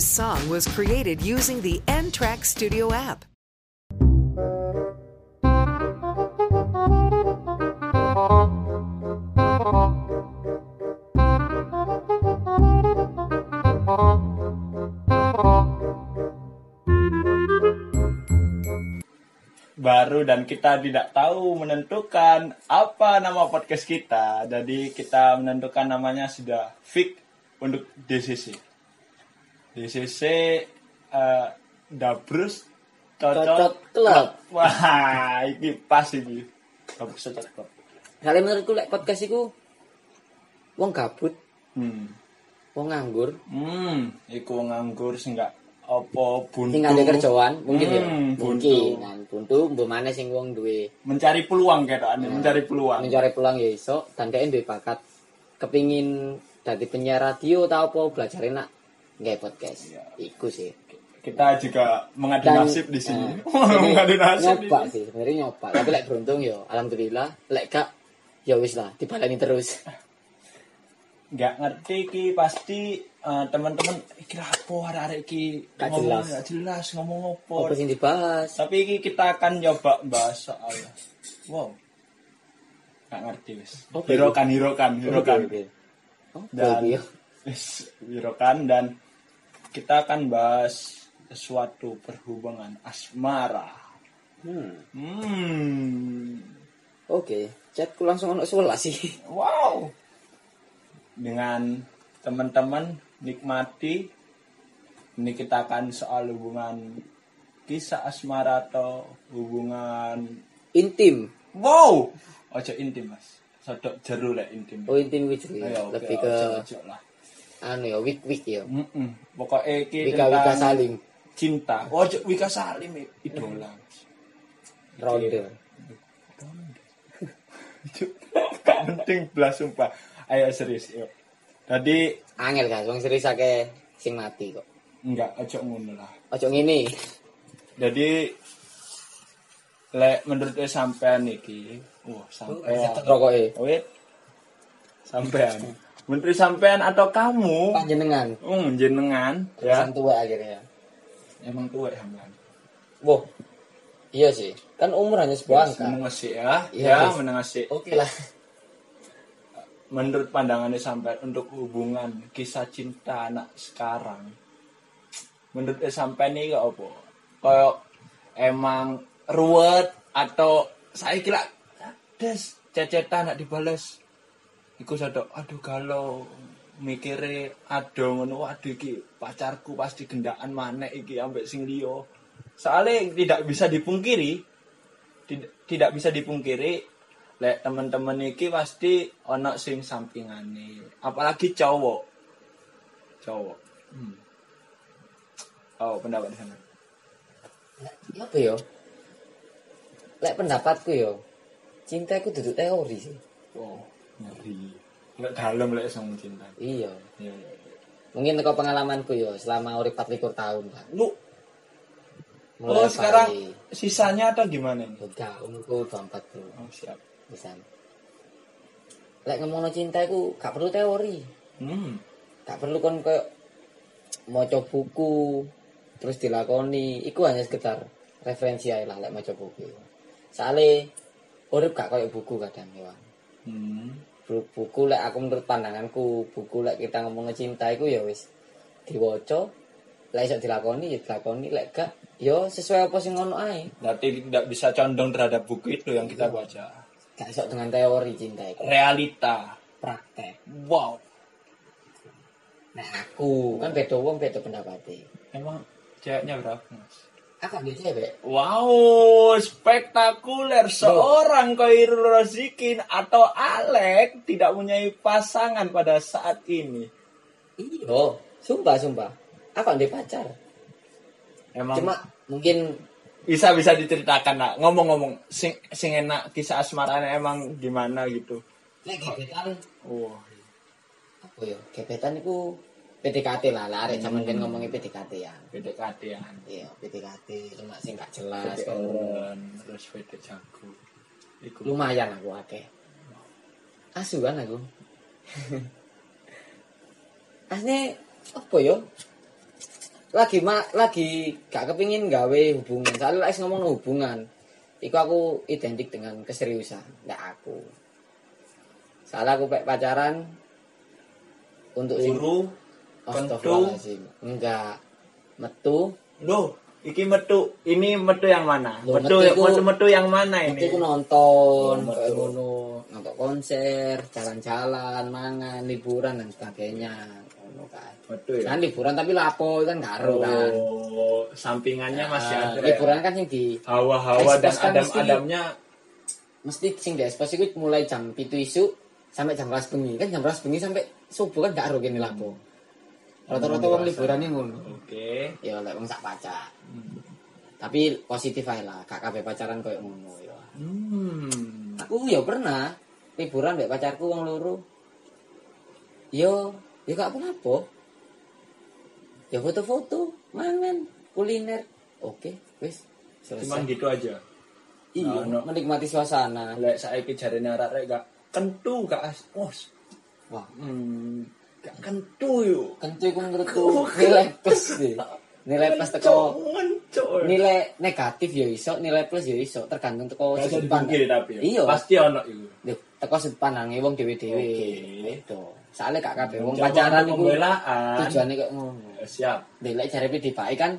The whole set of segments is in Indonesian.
This song was created using the N Track Studio app. baru dan kita tidak tahu menentukan apa nama podcast kita. Jadi kita menentukan namanya sudah fix untuk DCC. DCC uh, Dabrus Cocot Cocot Club. Wah, ini pas ini. Dabrus Cocot Club. Kali menurutku lek podcast iku wong gabut, Hmm. wong nganggur, Hmm, iku nganggur sing gak apa buntu. sing ada kerjaan, mungkin ya. Hmm, buntu. Mungkin kan buntu mbok maneh sing wong duwe Mencari peluang ketokane, mencari peluang. mencari peluang ya iso dan dia duwe bakat kepingin dadi penyiar radio tau apa belajar enak nggak podcast. Iya. Iku sih. Kita juga mengadu Dan- nasib di sini. eh, mengadu nasib. nyoba sih sebenarnya nyoba tapi lek beruntung ya alhamdulillah lek gak ya wis lah dibalani terus nggak ngerti ki pasti eh, teman-teman iki lah apa arek iki Gak ngomong jelas. nggak jelas ngomong apa apa sing dibahas tapi iki kita akan nyoba bahas soal wow nggak ngerti wis Oke. hirokan hirokan hirokan. Oh, dan ya. hirokan dan kita akan bahas sesuatu berhubungan asmara Hmm. hmm Oke, chatku langsung ono sebelas sih. Wow. Dengan teman-teman nikmati ini kita akan soal hubungan kisah asmara atau hubungan Intim. wow ojo intim mas sodok jeru lah intim Oh, intim wis Ayo, ya. Lebih ke ojo, ojo lah anu ya, wik wik ya. Mm-mm. pokoknya iki Wika wika saling. cinta ojo wika salim idola Ronde. gak penting belas sumpah ayo serius yuk tadi Angel kan, wong serius akeh sing mati kok. enggak ojo ngono lah Ojo ngene. Jadi lek menurut sampean iki, wah sampean. Rokoke. Wait. Sampean. Menteri sampean atau kamu? Panjenengan. Hmm, jenengan ya. Sang tua akhirnya. Emang tua sampean. Wah. Iya sih. Kan umur hanya sebuah angka. Menengah sih ya. Iya, ya, menengah sih. Oke lah. Menurut pandangannya sampean untuk hubungan kisah cinta anak sekarang. Menurut sampean ini apa? Kayak emang ruwet atau saya kira des cecetan nak dibales iku sadok aduh galau mikire aduh ngono waduh iki pacarku pasti gendaan manek iki ambek sing liya soalnya tidak bisa dipungkiri tidak, tidak bisa dipungkiri lek teman-teman iki pasti ono sing sampingane apalagi cowok cowok hmm. oh pendapat di sana Ya apa ya? Lek pendapatku ya. Cinta iku duduk teori sih. wow ngeri nggak dalam lek sama cinta Iya. ya, ya, ya. Mungkin teko pengalamanku ya selama urip 24 tahun kan. lu Mulai oh sekarang bali. sisanya atau gimana nih Udah, umurku 24 tuh. oh siap Bisa. Lek ngomongno cinta iku gak perlu teori. hmm Gak perlu kon koyo maca buku terus dilakoni. Iku hanya sekedar referensi ae lah lek maca buku. Soale urip gak koyo buku kadang ya. hmm buku lek aku menurut pandanganku buku lek kita ngomong cinta iku ya wis diwaca. Lek iso dilakoni ya dilakoni. Lek gak ya sesuai apa sing ngono ae. Berarti tidak bisa condong terhadap buku itu yang kita baca. Gak iso dengan teori cinta iku. Realita. Praktek. Wow. Nah aku kan beda wong beda pendapatnya emang ceweknya berapa mas aku ambil cewek Wow, spektakuler. Seorang Khairul Rozikin atau Alek tidak punya pasangan pada saat ini. iya. Sumpah sumpah. Aku ambil pacar? Emang cuma mungkin bisa bisa diceritakan nak. Ngomong-ngomong sing sing enak kisah asmaranya emang gimana gitu. lek gebetan. Wah, apa ya? Gebetan iku PDKT lah lah arek zaman kan ngomongin PDKT ya PDKT-an. iya PDKT cuma sing gak jelas PD. Eren, terus PD jago. Iku. lumayan aku akeh asu kan aku asne apa yo lagi ma, lagi gak kepingin gawe hubungan. Soalnya ngomong hubungan, iku aku identik dengan keseriusan. Nggak aku. Soalnya aku pacaran untuk Guru, Astagfirullahaladzim. Enggak. Metu, Loh, iki metu. Ini metu yang mana? Loh, metu, metu iku- metu, metu yang mana ini? nonton, Oh, kayak metu. ngono, nonton konser, jalan-jalan, mangan, liburan dan sebagainya. Ngono kan. Metu ya. Kan liburan tapi lapo kan gak ero kan. Oh, sampingannya masih Ah, ada. ya? liburan kan sing di Hawa-hawa dan kan mesti- adam-adamnya mesti sing di ekspos iku mulai jam 7 isu sampai jam 11 bengi. Kan jam 11 bengi sampai subuh kan gak ero kene lapo. Rata-rata wong liburan ngono. Oke. Ya lek wong sak pacar. Tapi positif ae lah, gak kabeh pacaran koyo ngono ya. Hmm. Aku ya pernah liburan mbek pacarku wong loro. Yo, ya gak apa-apa. Ya foto-foto, mangan, kuliner. Oke, wis Cuman selesai. gitu aja. Iya, Nah, no. menikmati suasana. Lek saiki jarene arek gak kentu gak as. Wah, Hmm. Gak kentu yo. kentu iku menurutku nilai plus sih. Nilai plus teko nilai negatif ya iso, nilai plus ya iso, tergantung teko sudut pandang. tapi ya. Iya. Pasti ono iku. Duh, teko sudut pandange wong dhewe-dhewe. Itu. Soalnya gak kabeh wong pacaran iku tujuannya kok ngono. Ya, Siap. Delek jare PDPI kan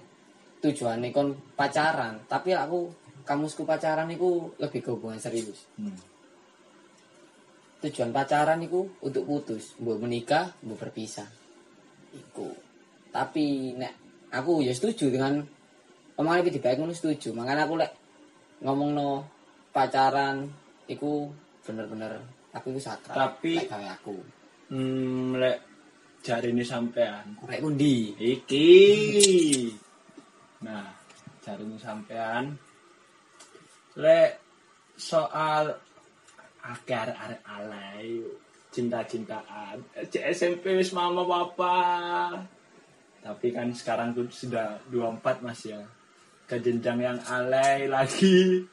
tujuannya kon pacaran, tapi aku kamusku pacaran iku lebih ke hubungan serius. Hmm. Tujuan pacaran iku untuk putus, mbok menikah, mbok berpisah. Iku. Tapi nek aku ya setuju dengan omongan PDPI ngono setuju. Makanya aku lek ngomongno pacaran iku bener-bener aku iku sakral. Tapi- lek gawe aku. Hmm, lek jarine sampean. Rek kundi. Iki. Nah, jarine sampean. Lek soal akeh arek alay cinta-cintaan. Cek SMP wis mama papa. Tapi kan sekarang tuh sudah 24 Mas ya. Ke jenjang yang alay lagi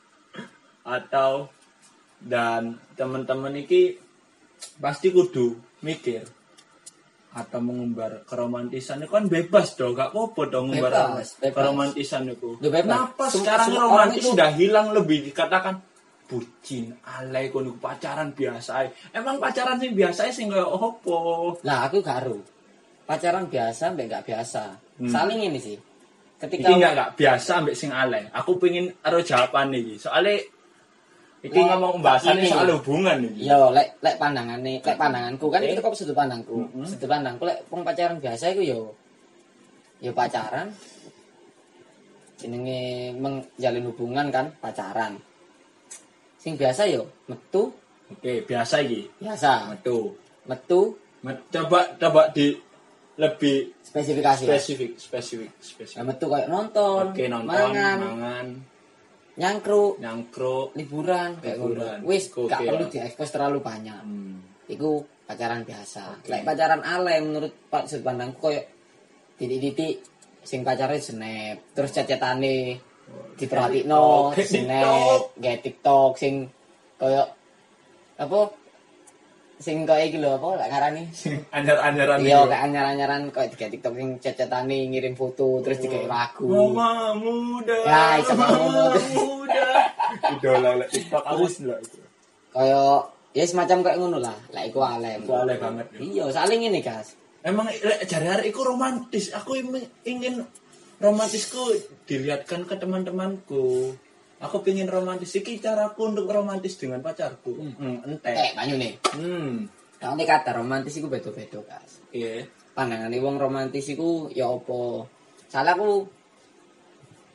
atau dan teman-teman iki pasti kudu mikir atau mengumbar keromantisan itu kan bebas dong gak apa-apa dong ngumbar Bebas, bebas. keromantisan itu bebas. kenapa Sem- sekarang romantis sudah hilang lebih dikatakan bucin alay kono pacaran biasa emang pacaran sing biasa sing kaya opo Lah aku gak aru. Pacaran biasa mbek gak biasa. Hmm. Saling ini sih. Ketika iki nggak nggak biasa ambek sing alay aku pengen aro jawaban iki soalnya iki ngomong bahasannya ini. soal hubungan iki Yo, lek lek pandangane, lek pandanganku kan itu kok sudut pandangku. Mm-mm. Sudut pandangku lek wong pacaran biasa iku yo yo pacaran jenenge menjalin hubungan kan pacaran. Sing biasa yo metu oke biasa iki biasa. metu Metu Met- coba coba di lebih spesifikasi. spesifik spesifik Lah spesifik metu kayak nonton, oke nonton mangan, mangan nyangkruk, nyangkruk liburan kayak Liburan. Wis gak ya. perlu diekspos terlalu banyak. hmm. Iku pacaran biasa. Lek pacaran alay menurut Pak sudut pandangku koyo titik-titik sing pacarnya snap, terus cacatane diperhatikno TikTok, snap, gawe TikTok sing koyo apa sing koyo iki lho apa lek ngarani anyar-anyaran Iya, kayak anyar-anyaran kayak digawe TikTok sing cacatane ngirim foto terus digawe lagu. Mama muda Ya, iso ngono. muda idola lek TikTok aku ndelok itu Kayak ya semacam kayak ngono lah. Lah iku alay. Iku alay banget, ya. Iya, saling ini, Gas. emang lek jare arek iku romantis aku ingin romantisku dilihatkan ke teman-temanku aku pengen romantis iki caraku untuk romantis dengan pacarku hmm, Eh, entek banyu nih. hmm Kalau kata romantis iku beda-beda, Gas. iya Pandangan wong romantis iku ya apa? Salah aku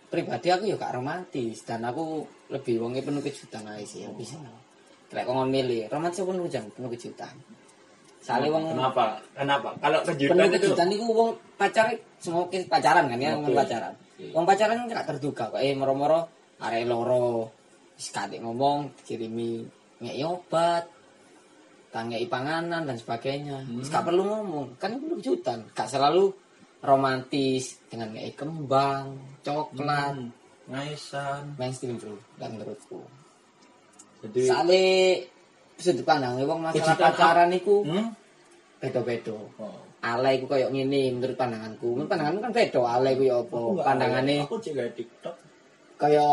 pribadi aku ya gak romantis dan aku lebih wongnya penuh kejutan aja sih ya bisa. Kayak kau milih romantis penuh kejutan, penuh kejutan. Soalnya wong kenapa? Kenapa? Kalau penuh kejutan itu kejutan itu wong pacar semua pacaran kan ya Oke. ngomong pacaran. Wong pacaran kan gak terduga kok. Eh moro-moro arek loro wis kadek ngomong dikirimi ngeki obat tangei panganan dan sebagainya. Wis gak perlu ngomong, kan itu kejutan. Gak selalu romantis dengan ngeki kembang, coklat, Hmm, ngaisan. Mainstream bro, dan menurutku. jadi Soalnya sudut pandangnya wong masalah pacaran iku hmm? beda-beda. oh. ale iku koyo ngene menurut pandanganku. Menurut pandanganmu kan beda ale ku ya apa? Pandangane Aku cek gawe TikTok. kaya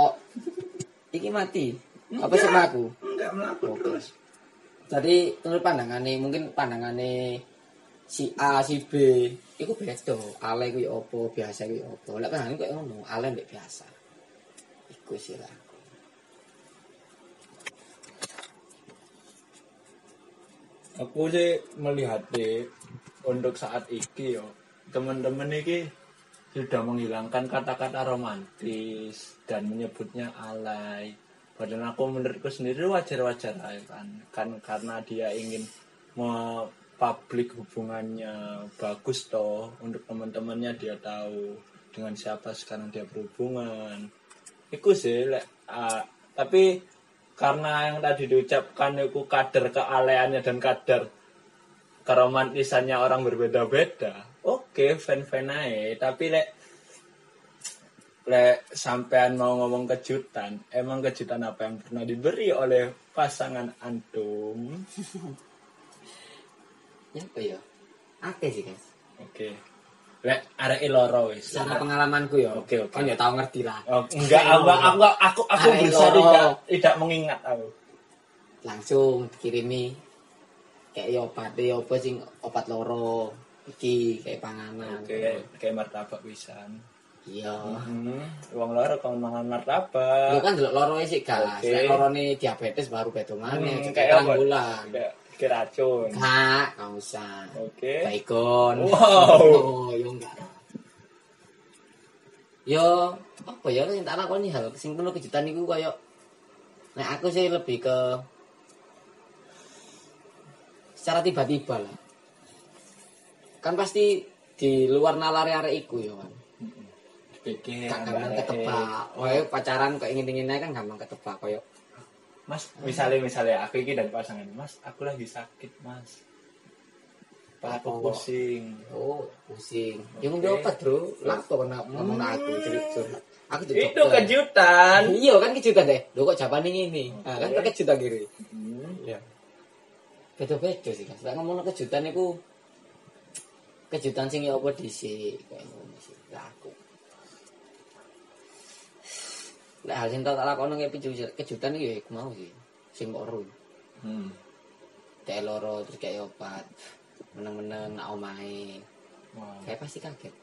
iki mati. Apa sih aku? Enggak melaku terus. Jadi menurut pandangannya mungkin pandangannya si A si B iku beda. Ale ku ya apa, biasa ku ya apa. Lek pandangan kok ngono, ale mbek biasa. Iku sih lah. Aku sih melihat deh untuk saat iki yo teman-teman iki sudah menghilangkan kata-kata romantis dan menyebutnya alay. Padahal aku menurutku sendiri wajar-wajar aja kan, kan karena dia ingin publik hubungannya bagus toh untuk teman-temannya dia tahu dengan siapa sekarang dia berhubungan. Iku sih, ah, tapi karena yang tadi diucapkan itu kadar kealeannya dan kadar keromantisannya orang berbeda-beda. Oke, fan-fan aja. Tapi lek lek sampean mau ngomong kejutan, emang kejutan apa yang pernah diberi oleh pasangan antum? Ya apa ya? Akeh sih guys. Oke. Lek arek loro wis. Secara pengalamanku ya. Oke, oke. Kan ya tahu ngerti lah. Oh, enggak, aku aku aku, aku berusaha loro. tidak tidak mengingat aku. Langsung dikirimi kayak ya obat ya apa sing obat loro iki kayak panganan. Oke, kayak martabak pisan. Iya. Hmm, wong loro kon mangan Lu martabak. kan delok loro sih galas. Oke. Lek lorone diabetes baru bedo maneh, Hmm, kayak bulan. Kayak kayak racun. Kak, gak usah. Oke. Baikon. Wow. Oh, yo enggak. Yo, apa ya sing tak lakoni hal sing penuh kejutan iku koyo Nek aku sih lebih ke secara tiba-tiba lah. Kan pasti di luar nalari arek iku ya kan. Pikir. Gampang ketebak. Koyo pacaran kok ingin-ingin aja kan gampang ketebak koyo. Mas, misalnya misalnya aku ini dari pasangan, Mas, aku lagi sakit, Mas. Kepala aku Apa? pusing. Oh, pusing. Ya Oke. ngombe obat, Bro. Lapo kena ngomong nang aku cerita. Aku tuh Itu kejutan. Iya kan kejutan deh. Lho kok jawabannya ini. Nah, kan kejutan kiri. Hmm. Iya. Beda-beda sih. Lek ngomong kejutan iku kejutan sing ya apa dhisik kayak Lek hal sing tak lakoni kayak kejutan, iki ya iku mau sih. Sing kok ru. Hmm. Dek loro terus kayak obat. Meneng-meneng nak omahe. Wah. Kayak pasti kaget.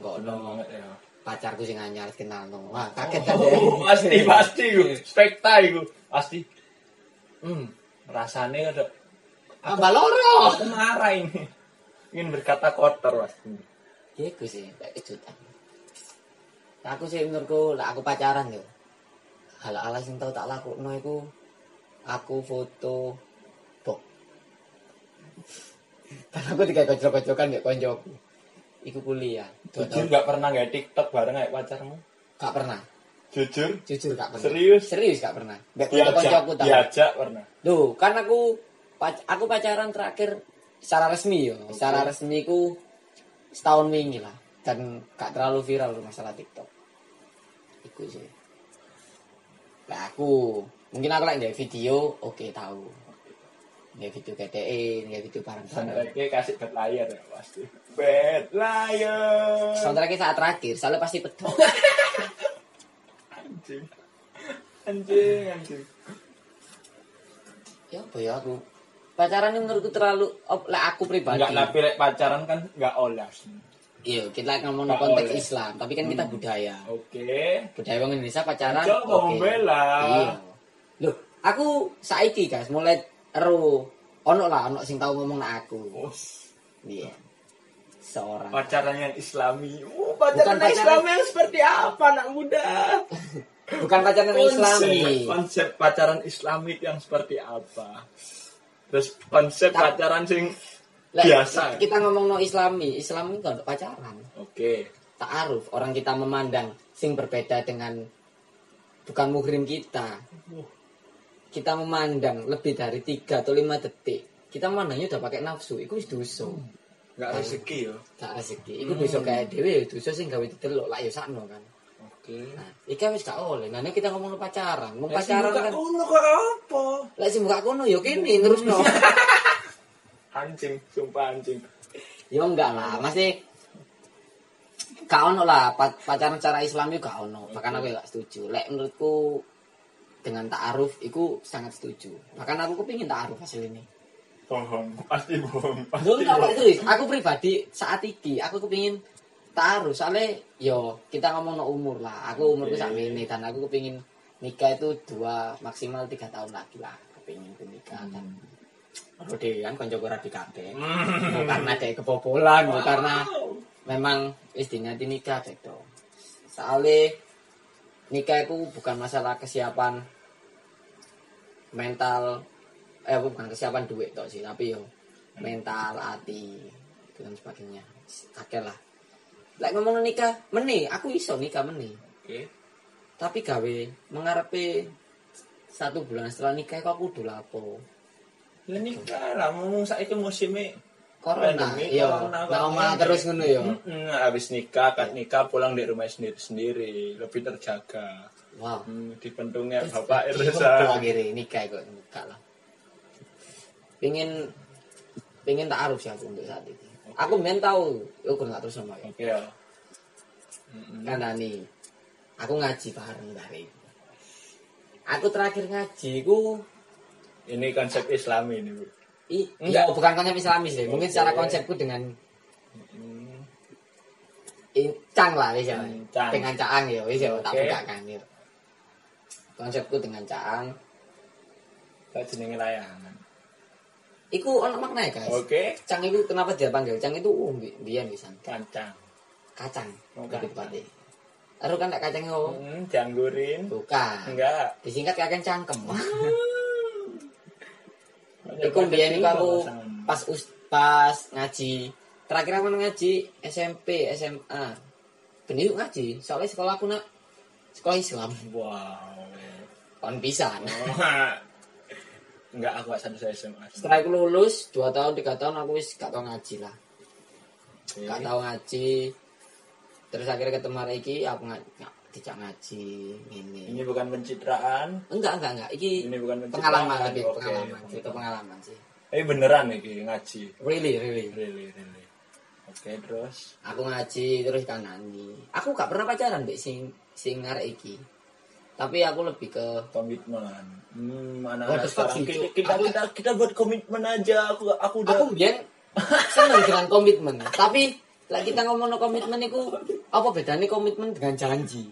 Enggak ono ya. pacarku sing anyar kenal no. Wah, kaget kan deh. Oh, pasti pasti gue spekta iku pasti hmm rasanya ada Tambah loro. aku marah ini ingin berkata kotor pasti iku sih, kayak kejutan. Aku sih menurutku, lah aku pacaran yo. Hal-hal sing tau tak lakukno iku aku foto bok. Dan aku tiga kocok-kocokan ya koncoku. Iku kuliah. Jujur tahun. gak pernah gak tiktok bareng kayak pacarmu Gak pernah. jujur Jujur gak pernah. Serius? Serius gak pernah. Mbak diajak tau. diajak pernah Duh, kan aku pac- aku pacaran terakhir secara resmi yo. Secara resmi ku setahun wingi lah dan gak terlalu viral masalah TikTok. Iku sih. Lah aku mungkin aku lagi video, oke tahu. Nggak video GTE, nggak video bareng-bareng. Soundtracknya kasih bed layar ya pasti bed layar Soundtracknya saat terakhir, soalnya pasti pedot. anjing anjing anjing ya apa ya aku pacaran ini menurutku terlalu lah aku pribadi. Enggak, tapi pacaran kan enggak olas. Iya, kita ngomong Nggak konteks boleh. Islam, tapi kan kita budaya. Oke. budaya orang Indonesia pacaran oke. membela. iya loh aku saiki guys mulai ero ono lah ono sing tau ngomong nak aku iya seorang Pacaran yang islami. Uh, Bukan pacaran, pacaran- islami yang seperti apa anak muda? bukan pacaran islami Konsep pacaran islami yang seperti apa? Terus konsep pacaran sing Lah, biasa. kita ngomong no islami islami kan untuk pacaran Oke. ta'aruf orang kita memandang sing berbeda dengan bukan muhrim kita kita memandang lebih dari tiga atau lima detik kita memandangnya udah pakai nafsu itu wis dosa Enggak rezeki yo. gak rezeki iku dosa kayak dhewe dosa sing gawe didelok lah ya sakno kan Oke. nah iki wis gak oleh nah kita ngomong pacaran ngomong Lah, sing pacaran buka kan kono kok apa? lah sing buka kono ya kene terus no Anjing, sumpah anjing. Ya enggak lah, masih gak ono lah pa- pacaran secara Islam itu gak ono. Bahkan aku gak setuju. Lek menurutku dengan ta'aruf itu sangat setuju. Bahkan aku kepingin ta'aruf hasil ini. bohong pasti bohong pasti enggak bohong. Aku pribadi saat iki aku kepingin ta'aruf. Soalnya yo kita ngomong no umur lah. Aku umurku Oke. sak ini dan aku kepingin nikah itu dua maksimal tiga tahun lagi lah. Kepingin nikah dan Aduh deh kan konco ora dikate. Bukan karena ada kebobolan, bukan karena memang istinya di nikah itu. Soalnya nikah itu bukan masalah kesiapan mental eh bukan kesiapan duit toh sih, tapi yo mental, hati dan sebagainya. Kakek lah. Lek ngomong nikah, meni, aku iso nikah meni. oke Tapi gawe mengarepe satu bulan setelah nikah kok aku kudu lapo. Lah nikah lah ngomong saiki musimnya Corona, iya. Nah, terus ngono ya. Mm-mm, habis nikah kan nikah pulang di rumah sendiri sendiri lebih terjaga Wow. hmm, dipentungnya bapak Iya, Irsa akhirnya nikah kok nikah lah. Pengen pengen tak aruf sih aku untuk saat ini. Aku main tahu, yo kurang terus sama ya. oke ya Mm-mm. Karena nih, aku ngaji bareng dari. Aku terakhir ngaji, ku ini konsep Islami ini bu i, Enggak. ya, bukan konsep Islamis deh. Mungkin Oke. secara konsepku dengan Hmm, incang lah wis ya. Dengan caang ya wis ya tak Oke. buka kan. ya. Konsepku dengan caang tak jenenge layangan Iku ono makna ya guys. oke Cang itu kenapa dia panggil Cang itu uh bi- biyen pisan. kancang Kacang. Oh, kacang. tepatnya. Aduh kan tak kacang yo. hmm, janggurin Bukan. enggak Disingkat kacang cangkem. Iku biyen iku juga aku pas us, pas ngaji. Terakhir aku ngaji SMP, SMA. Yuk ngaji. Soalnya sekolah aku nak sekolah Islam. wow Kon pisan. enggak aku gak satu saya SMA Setelah aku lulus 2 tahun 3 tahun aku wis gak tau ngaji lah. Oke. Gak tau ngaji. Terus akhirnya ketemu iki aku nggak tidak ngaji ini. ini bukan pencitraan Enggak, enggak, enggak. Iki ini bukan pengalaman lebih Oke. pengalaman. Itu pengalaman sih. Eh beneran nih ngaji. Really, really. Really, really. Oke, terus Aku ngaji terus kanani. Aku gak pernah pacaran mbek sing sing iki. Tapi aku lebih ke komitmen. Hmm, fuck sekarang sih, kita, kita, Aku- kita kita buat komitmen aja. Aku aku udah aku biyen seneng dengan komitmen. Tapi lah kita ngomong komitmen itu apa bedanya komitmen dengan janji?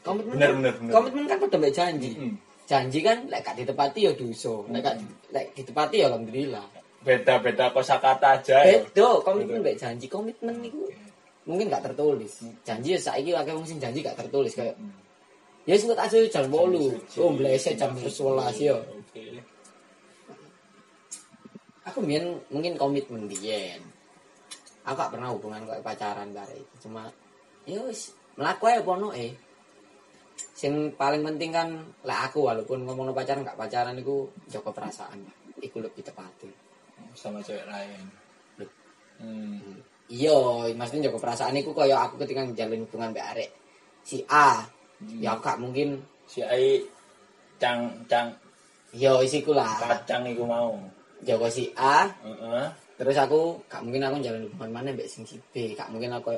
Komitmen Bener, kan, bener, bener. komitmen kan pada mbek janji. Mm. Janji kan lek gak ditepati ya dosa. Lek gak lek ditepati ya alhamdulillah. beda-beda kosakata aja. ya. Beda komitmen mbek janji. Komitmen itu mungkin gak tertulis. Janji ya saiki akeh wong sing janji gak tertulis kayak Hmm. Ya sing tak aja jam 8. Oh, blese jam 11 ya. Oke. Aku biyen mungkin komitmen biyen. Aku gak pernah hubungan kayak pacaran bare itu. Cuma ya wis mlaku ae pono eh. Sing paling penting kan lek aku walaupun ngomong pacaran gak pacaran iku jaga perasaan. Iku lebih tepat. Sama cewek lain. Loh. Hmm. Iya, maksudnya jaga perasaan iku kaya aku ketika njalin hubungan mbek arek si A. Ya aku gak mungkin Si Ai cang cang ya isiku lah. kacang iku mau. Jaga si A, Heeh. terus aku gak mungkin aku jalan hubungan mana mbak sing si B gak mungkin aku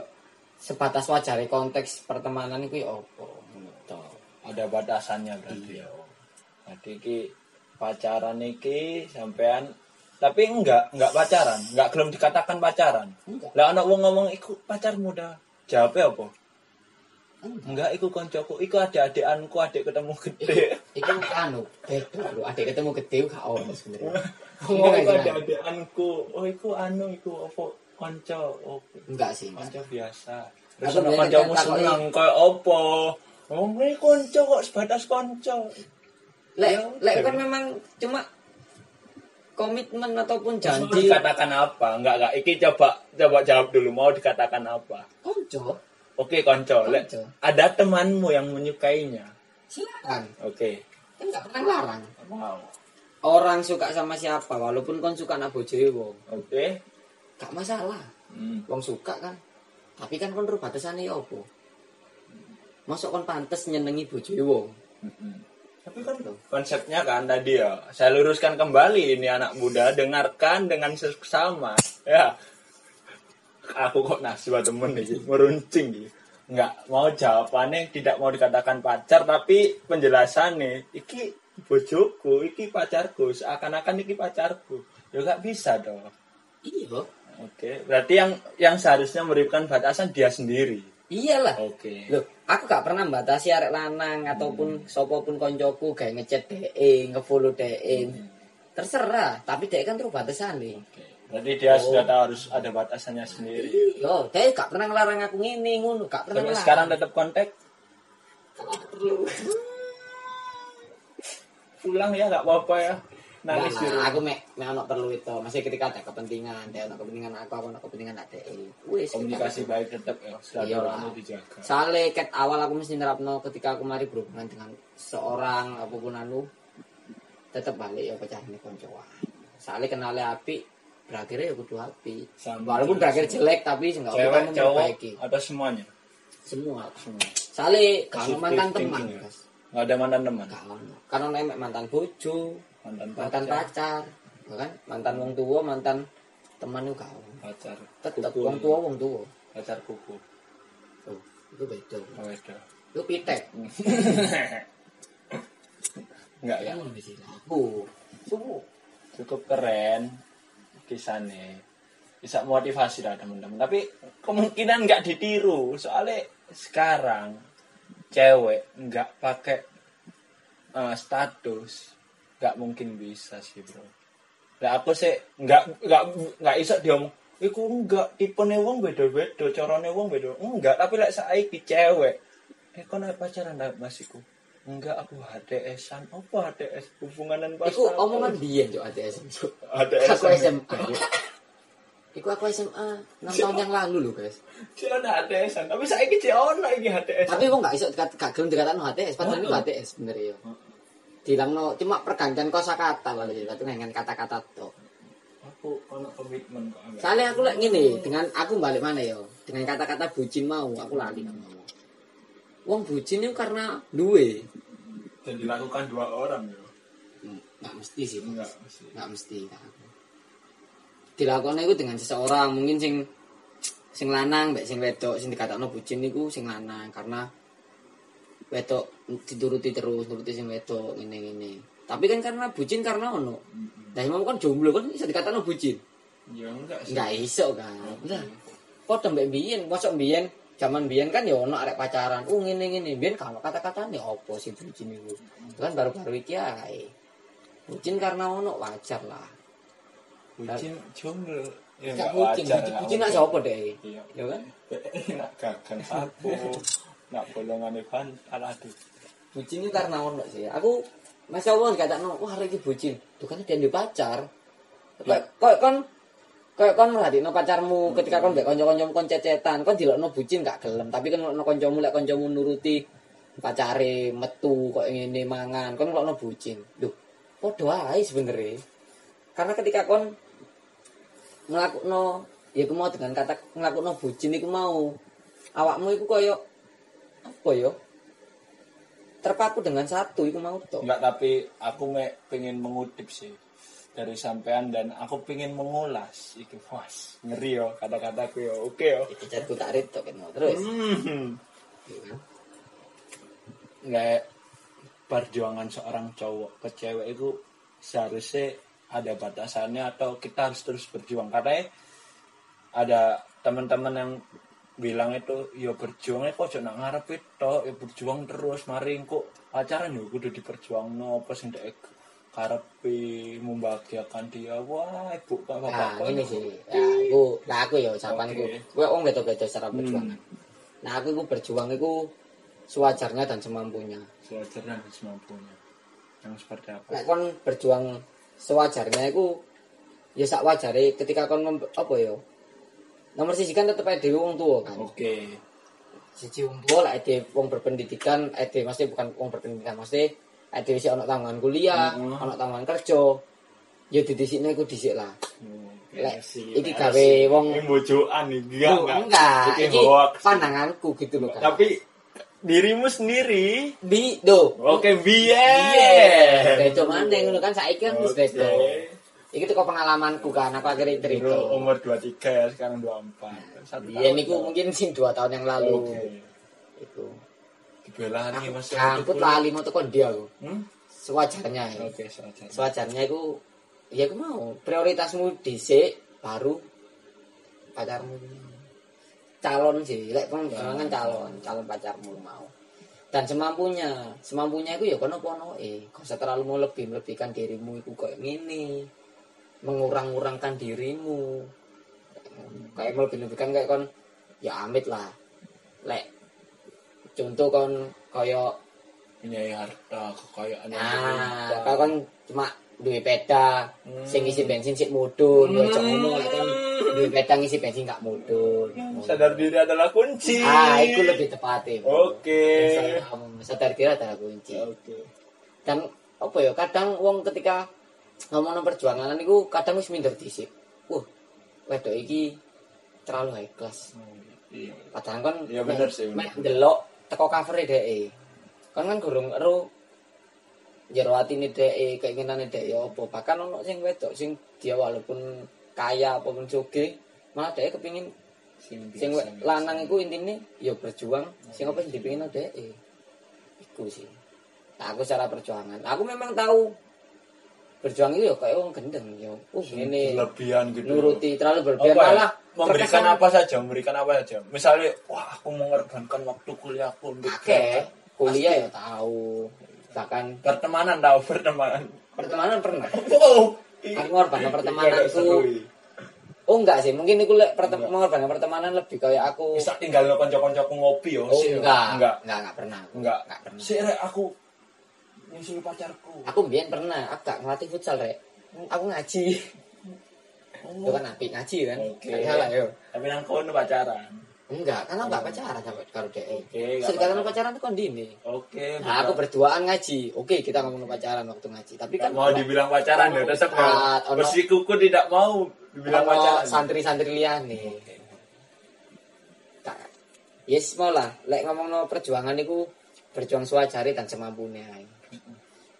sebatas wajar konteks pertemanan itu ya apa ngono to. Ada batasannya berarti ya. Jadi ki pacaran iki sampean tapi enggak enggak pacaran, enggak belum dikatakan pacaran. Lah anak wong ngomong iku pacar muda. Jawabnya apa? enggak Enggak, iku koncoku, iku adik-adikanku, adik ketemu gede. itu anu bro adik ketemu gede gak ono sebenarnya Oh, Enggak, iku enggak. adik-adikanku. Oh, iku anu, iku apa? Konco. Oh, enggak sih enggak. konco biasa. Terus ana takoki. seneng koyo apa? Oh, ini konco kok sebatas konco. lek Ya, lek kan memang cuma komitmen ataupun Terus mau janji dikatakan apa? Enggak, enggak. Iki coba coba jawab dulu mau dikatakan apa? konco Oke, konco. Lek, Konco. ada temanmu yang menyukainya. silakan Oke. kan gak pernah larang Wow. orang suka sama siapa walaupun kon suka nak bojoe wong Oke. Gak masalah Hmm. wong suka kan tapi kan kon ro batasane ya apa masuk kon pantes nyenengi bojoe wong Mm-mm. Tapi kan konsepnya kan tadi ya, saya luruskan kembali ini anak muda dengarkan dengan seksama. Ya, aku kok nasib temen iki meruncing iki. Enggak mau jawabannya tidak mau dikatakan pacar tapi penjelasannya iki bojoku, iki pacarku, seakan-akan iki pacarku. Ya enggak bisa dong. Iya. Oke, berarti yang yang seharusnya memberikan batasan dia sendiri. Iyalah. Oke. Loh, aku gak pernah batasi arek lanang ataupun sapa pun koncoku gawe ngechat DE, ngefollow DE. Terserah, tapi DE kan terus batasane. Oke. Berarti dia Oh. sudah tahu harus ada batasannya sendiri. Iya, DE gak pernah ngelarang aku ngene ngono, gak pernah ngelarang. sekarang tetap kontak. Pulang ya nggak apa-apa ya. Nangis lah, rumah. aku mek mek ono perlu itu. Masih ketika ada kepentingan, dia ono kepentingan aku, aku ono kepentingan ada. Wis. Komunikasi baik tetap ya. Iya. Silaturahmi dijaga. Soalnya ket awal aku mesti nerapno ketika aku mari berhubungan dengan seorang apa pun anu tetep balik ya pecahan koncoan. Soalnya kenalnya api berakhirnya ya kudu api. Sama. Walaupun berakhir jelek tapi enggak apa Cewek, kamu cowok, memperbaiki. atau semuanya? Semua. Semua. Soalnya kalau mantan teman, ya. Nggak ada mantan teman. Ono emek mantan bojo, Mantan mantan pacar. pacar, ya kan? Mantan wong tua, mantan teman gak ono. Pacar. Tetep wong tua wong tua. Pacar kuku. Oh, itu beda. Oh, beda. Itu pitek. Enggak ya. Aku. Subuh. Cukup keren kisahnya. Bisa motivasi lah teman-teman. Tapi kemungkinan nggak ditiru. Soalnya sekarang cewek nggak pakai eh, status nggak mungkin bisa sih bro. Lah aku sih nggak nggak nggak iso diomong. Iku enggak tipe wong beda-beda, carane wong beda. Enggak, tapi lek saiki cewek. Eh kok nek pacaran ndak Mas iku? Enggak, aku HDS-an. Apa HDS? Hubunganan pas. Iku omongan cok ATS. Cuk. HDS. Aku SMA. Iku aku SMA 6 tahun yang lalu loh guys. Dia ada HDS-an, tapi saiki dia ono iki HDS. Tapi kok gak iso gak gelem HTS, padahal itu HTS bener ya. Dilangno cuma pergantian kosakata kalau jadi dengan kata-kata tok. aku ono komitmen kok. Soalnya aku lek ngene, dengan aku balik mana ya? Dengan kata-kata bucin mau, aku lali nang ngomong. Wong bucin itu karena duwe. Dan dilakukan dua orang ya. Enggak mesti sih. Enggak mesti. Enggak mesti. Dilakukan itu dengan seseorang, mungkin sing sing lanang mbek sing wedok sing dikatakno bucin niku sing lanang karena wedok dituruti terus nuruti sing wedok ngene-ngene. Tapi kan karena bucin karena ono. Nah, mau kan jomblo kan bisa dikatakno bucin. Ya enggak sih. Enggak iso kan. Lah, padha mbek biyen, mosok biyen zaman biyen kan ya ono arek pacaran. Oh ngene ngene, biyen kalau kata-katane opo sih bucin iku. Itu kan baru-baru iki ae. Bucin karena ono wajar lah. Bucin jomblo. Ya Enggak bucin, bucin, bucin nak sapa deh? Iya. Ya kan? Nak gagan sapu. Nak bolongane bantal aduh. Bucin itu karena ono sih. Aku Masya Allah dikatakno, wah hari ini bucin. Tuh kan dia di pacar. Kayak kayak kon kayak kon merhatiin pacarmu ketika kon mbek kanca-kancamu kon cecetan, kon dilokno bucin gak gelem, tapi kan ono kancamu lek kancamu nuruti pacare metu kok ngene mangan, kon ngelokno bucin. Duh, padha ae sebenere. Karena ketika kon ngelakukno ya ku mau dengan kata ngelakukno bucin iku mau awakmu iku koyo apa ya? Terpaku dengan satu iku mau to. Enggak, tapi aku mek pengen mengutip sih dari sampean dan aku pengen mengulas iki was ngeri yo kata-kataku yo oke yo Iki jatuh tak rit tok kan terus. Hmm. nggak perjuangan seorang cowok ke cewek itu seharusnya ada batasannya atau kita harus terus berjuang karena ada teman-teman yang bilang itu ya berjuangnya kok jangan ngarep itu ya berjuang terus mari kok pacaran ya kudu diperjuang no apa sing dek karepi membahagiakan dia wah ibu kok Nah, bapak ini sih. Ya, aku, lah aku ya ucapanku. Oke. Gue orang beda-beda secara perjuangan. Nah, aku iku berjuang iku sewajarnya dan semampunya. sewajarnya dan semampunya yang seperti apa Nek kon berjuang sewajarnya iku ya sak wajare ketika kon apa ya? Nomor siji kan tetep ade wong tua kan. oke Siji wong tua lah ade wong berpendidikan, ade mesti bukan wong berpendidikan, mesti ade wis ana tanggungan kuliah, Mm-mm. ana tanggungan kerja. Ya didhisikne iku dhisik lah. Lek, Lek, iki gawe wong- bojoan iki enggak enggak. Iki pandanganku gitu loh kan. Tapi dirimu sendiri bi do. oke Iya. biyen. Beda maneh ngono kan saiki kan wis beda. Oke. Iki tuh pengalamanku kan, aku akhirnya cerita. Dulu umur 23 ya, sekarang 24. Satu Iya niku mungkin sing dua tahun yang lalu. Oke. Itu. Dibelani Mas. Aku lali mau tekan dia aku. Hmm? Sewajarnya ya. Oke, saja. Sewajarnya itu ya aku mau prioritasmu dhisik baru pacarmu calon sih lek kon kan calon calon pacarmu mau dan semampunya semampunya itu ya kono kono eh kau terlalu mau lebih melebihkan dirimu itu kayak gini mengurang-urangkan dirimu kayak melebih-lebihkan kayak kon ya amit lah lek contoh kon kayak Punya harta, kekayaan Nah, kau kan cuma duwe peda, Hmm. sing ngisi bensin sik mudun, yo aja ngono lek kan duwe peda ngisi bensin gak mudun. Sadar diri adalah kunci. Ah, itu lebih tepatnya. Oke. Sadar diri adalah kunci. Oke. Dan apa ya, kadang wong ketika ngomong perjuangan niku kadang wis minder dhisik. Wah, wedok iki terlalu high class. Iya. Padahal kan Iya, bener sih. Mek ndelok teko cover dhek. Kan kan gurung ero jero atine dhek, keinginane dhek ya apa. Bahkan ono sing wedok sing dia walaupun kaya apapun sugih, malah dhek kepengin Sing lanang iku intine ya berjuang, sing apa sing dipengin dhek. Iku sih. Nah, aku secara perjuangan, aku memang tahu berjuang itu ya kayak wong gendeng ya. Uh, ini berlebihan gitu. nuruti terlalu berlebihan Apa ya? malah memberikan terkesan- apa saja, memberikan apa saja. Misalnya, wah aku mengorbankan waktu kuliahku untuk Oke, kuliah ya tahu. Bahkan pertemanan tahu pertemanan. pertemanan pernah. Wow. Aku ngorbankan pertemananku. Seru. Oh enggak sih, mungkin aku lek pertem- mengorbankan pertemanan lebih kayak aku. Bisa tinggal lo konco-koncoku ngopi yo. Oh sih, yo. enggak, Enggak. enggak, enggak pernah. Enggak. Enggak pernah. Si rek aku nyusul pacarku. Aku mbien pernah, aku gak ngelatih futsal rek. Aku ngaji. Itu kan api ngaji kan. Oke. Gak salah yo. Tapi nang kono pacaran. Enggak, karena enggak pacaran sama karo dhek. Oke, enggak Sekarang pacaran. pacaran tuh kondini. Oke. Nah, aku berduaan ngaji. Oke, kita ngomong pacaran waktu ngaji. Tapi kan mau dibilang pacaran ya, tetap Ah, ya. ono- Bersikuku tidak mau dibilang pacaran. santri-santri liyane. Tak. Yes mau lah, lek ngomongno perjuangan niku berjuang suajari dan semampunya ae.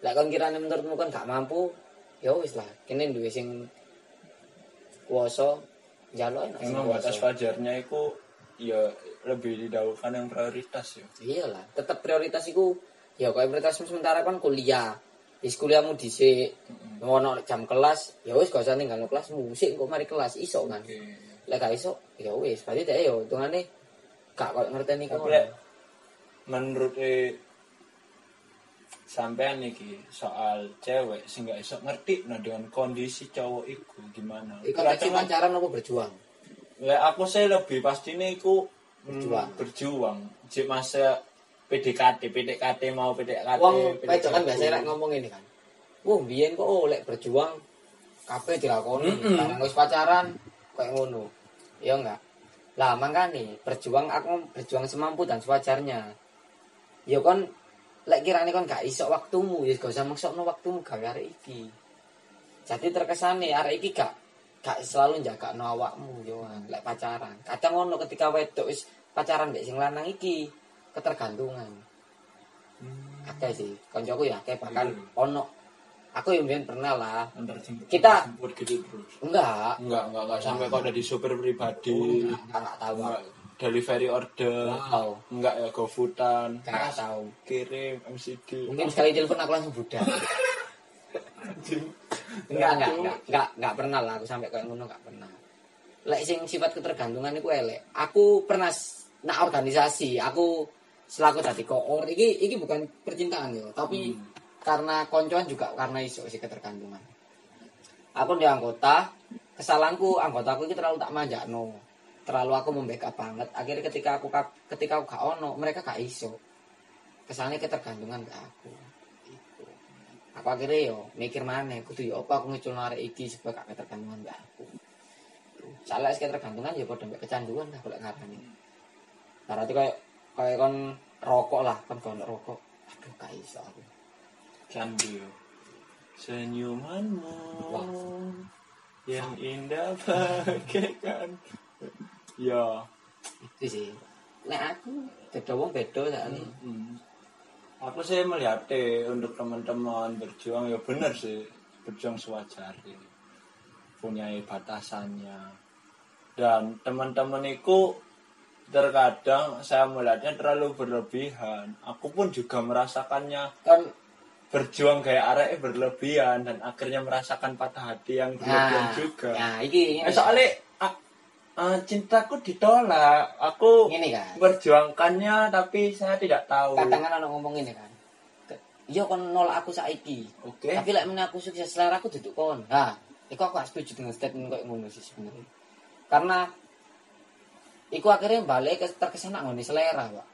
Lek kon kirane menurutmu kan gak mampu, ya wis lah, kene duwe sing kuwasa njaluk enak sing batas wajarnya itu ya lebih didahulukan yang prioritas ya. Iyalah, tetep prioritas iku ya kaya prioritas sementara kan kuliah. Wis kuliahmu dhisik, ngono jam kelas, ya wis gak usah ninggalno kelas musik kok mari kelas iso kan. Lek gak iso, ya wis, berarti dhek yo hitungane gak koyo ngerteni kok. menurut eh, sampean iki soal cewek sing gak iso ngerti nah dengan kondisi cowok iku gimana. Iku Kadang- pacaran apa berjuang? Lek aku sih lebih pastinya iku hmm, Berjuang. berjuang. Jek masa PDKT, PDKT mau PDKT. Wong wedok kan biasanya lek ngomong ini kan. Wah, biyen kok oh, lek berjuang kabeh dilakoni. Mm-mm. Barang wis pacaran kayak ngono. Ya enggak. Lah makane berjuang aku berjuang semampu dan sewajarnya. Ya kon lek kirane kon gak iso waktumu, ya gak usah maksudno waktumu gawe arek iki. Jadi terkesane arek iki gak gak selalu jaga no awakmu yo lek pacaran. Kadang ono ketika wedok wis pacaran mbek sing lanang iki ketergantungan. Akeh sih, koncoku ya akeh bahkan Iya. ono. Aku yang mbiyen pernah lah. Kita- jemput gitu. Enggak, Enggak, enggak, enggak sampai kau ada di supir pribadi. enggak, enggak tahu. Enggak delivery order. Wow. Enggak ya GoFoodan. Enggak tahu. Kirim MCD. Mungkin sekali telepon aku langsung budak. Enggak, enggak, enggak, enggak, enggak pernah lah aku sampai kayak ngono enggak pernah. Lek sing sifat ketergantungan itu elek. Aku pernah nak organisasi, aku selaku tadi koor iki iki bukan percintaan yo, tapi karena koncoan juga karena iso sih ketergantungan. Aku di anggota, kesalahanku anggotaku iki terlalu tak manjakno. Terlalu aku membackup banget. Akhirnya ketika aku ka- ketika aku gak ono, mereka gak iso. Kesannya ketergantungan ke aku. Itu. Aku akhirnya yo mikir mana, kudu yo apa aku ngecul narik iki supaya gak ketergantungan ke aku. Salah ketergantungan ya pada kecanduan lah kalau ngarani. Berarti kayak kayak kon rokok lah, kon kon rokok. Aduh gak iso aku. Candu. Senyumanmu Wah. yang indah bagaikan. Ya. Itu sih. Nek aku beda wong beda sakne. Hmm. Aku sih melihat deh untuk teman-teman berjuang ya benar sih berjuang sewajarnya. mempunyai batasannya dan teman-teman itu terkadang saya melihatnya terlalu berlebihan aku pun juga merasakannya kan berjuang kayak arek berlebihan dan akhirnya merasakan patah hati yang berlebihan nah, juga nah iki Eh, soalnya ah, cintaku ditolak. Aku Ngene kan. berjuangkannya tapi saya tidak tahu. Kadang kan ngomong ini kan. Iya kon nolak aku saiki. Oke. Tapi lek meneh aku sukses selera aku duduk kon. Nah iku aku setuju dengan statement kayak ngono sih sebenarnya. Karena iku akhirnya balik ke terkesan nak ngoni selera pak.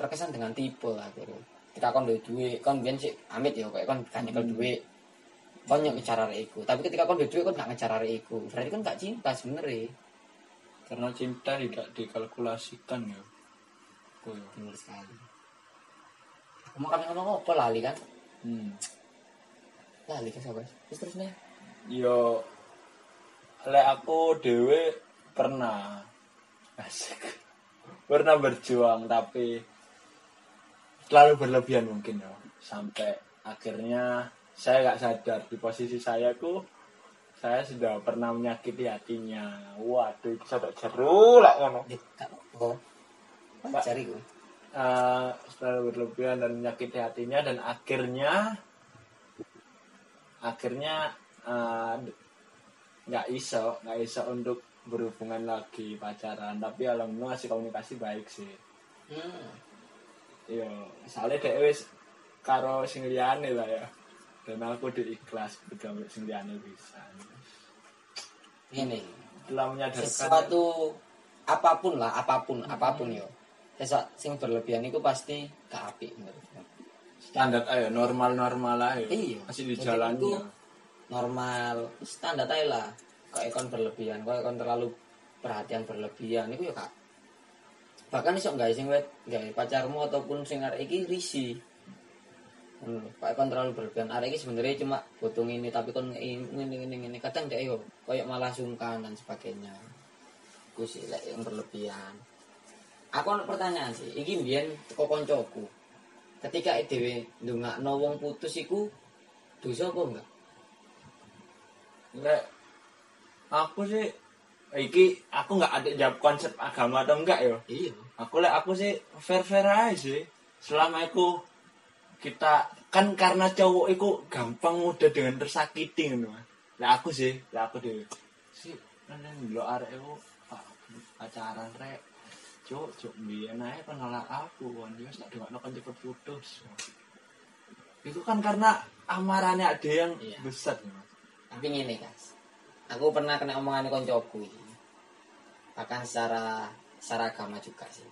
Terkesan dengan tipe akhirnya. Ketika kon duwe duit kon biyen sih amit ya kayak kon gak nyekel duit. Kon yang ngejar arek iku. Tapi ketika kon duwe duit kon gak ngejar arek iku. Berarti kon gak cinta sebenarnya karena cinta tidak dikalkulasikan ya. Oh, ya. bener sekali. Mau kami ngomong apa lali kan? Hmm. lali kan sahabat terus terus nih yo lek aku dewe pernah. Asik. Pernah berjuang tapi terlalu berlebihan mungkin ya sampai akhirnya saya nggak sadar di posisi saya tuh saya sudah pernah menyakiti hatinya. Waduh itu sampai jeru lah ngono. Gak apa cari gue. Eh, terlalu berlebihan dan menyakiti hatinya dan akhirnya akhirnya eh, nggak iso nggak iso untuk berhubungan lagi pacaran. Tapi alhamdulillah masih komunikasi baik sih. Hmm. iya soalnya dia wis karo sing liyane lah ya. Dan aku diikhlas ambek sing liyane bisa ini telah menyadarkan sesuatu apa pun lah apa pun apa pun yo. Sesuatu sing berlebihan itu pasti gak apik menurutku standar ayo normal normal lah Iya. masih di jalan itu normal standar aja lah. Kok ikon berlebihan kok ikon terlalu perhatian berlebihan itu ya kak bahkan iso nggak sing wet nggak pacarmu ataupun sing arek iki risi Hmm, kok ikon terlalu berlebihan. Arek iki sebenarnya cuma butuh ini tapi kon ini ini ini, ini. kadang dia yo kayak malah sungkan dan sebagainya. Aku sih lek yang berlebihan. Aku ada pertanyaan sih iki mbiyen teko koncoku. Ketika dhewe ndongakno wong putus iku dosa apa enggak? Lek aku sih iki aku nggak ada jawab konsep agama atau enggak ya. iya. Aku lek aku sih fair fair aja sih. Selama itu kita kan karena cowok itu gampang mudah dengan tersakiti ngono. Mas. Lek aku sih, lek aku dhewe. Si nang lo arek itu pacaran rek. Cuk, cuk biyen ae kan nolak aku kan dia tak dongakno kan cepet putus. Itu kan karena amarannya ada yang Iya. besar Mas. tapi ngene guys aku pernah kena omongan koncoku bahkan secara secara agama juga sih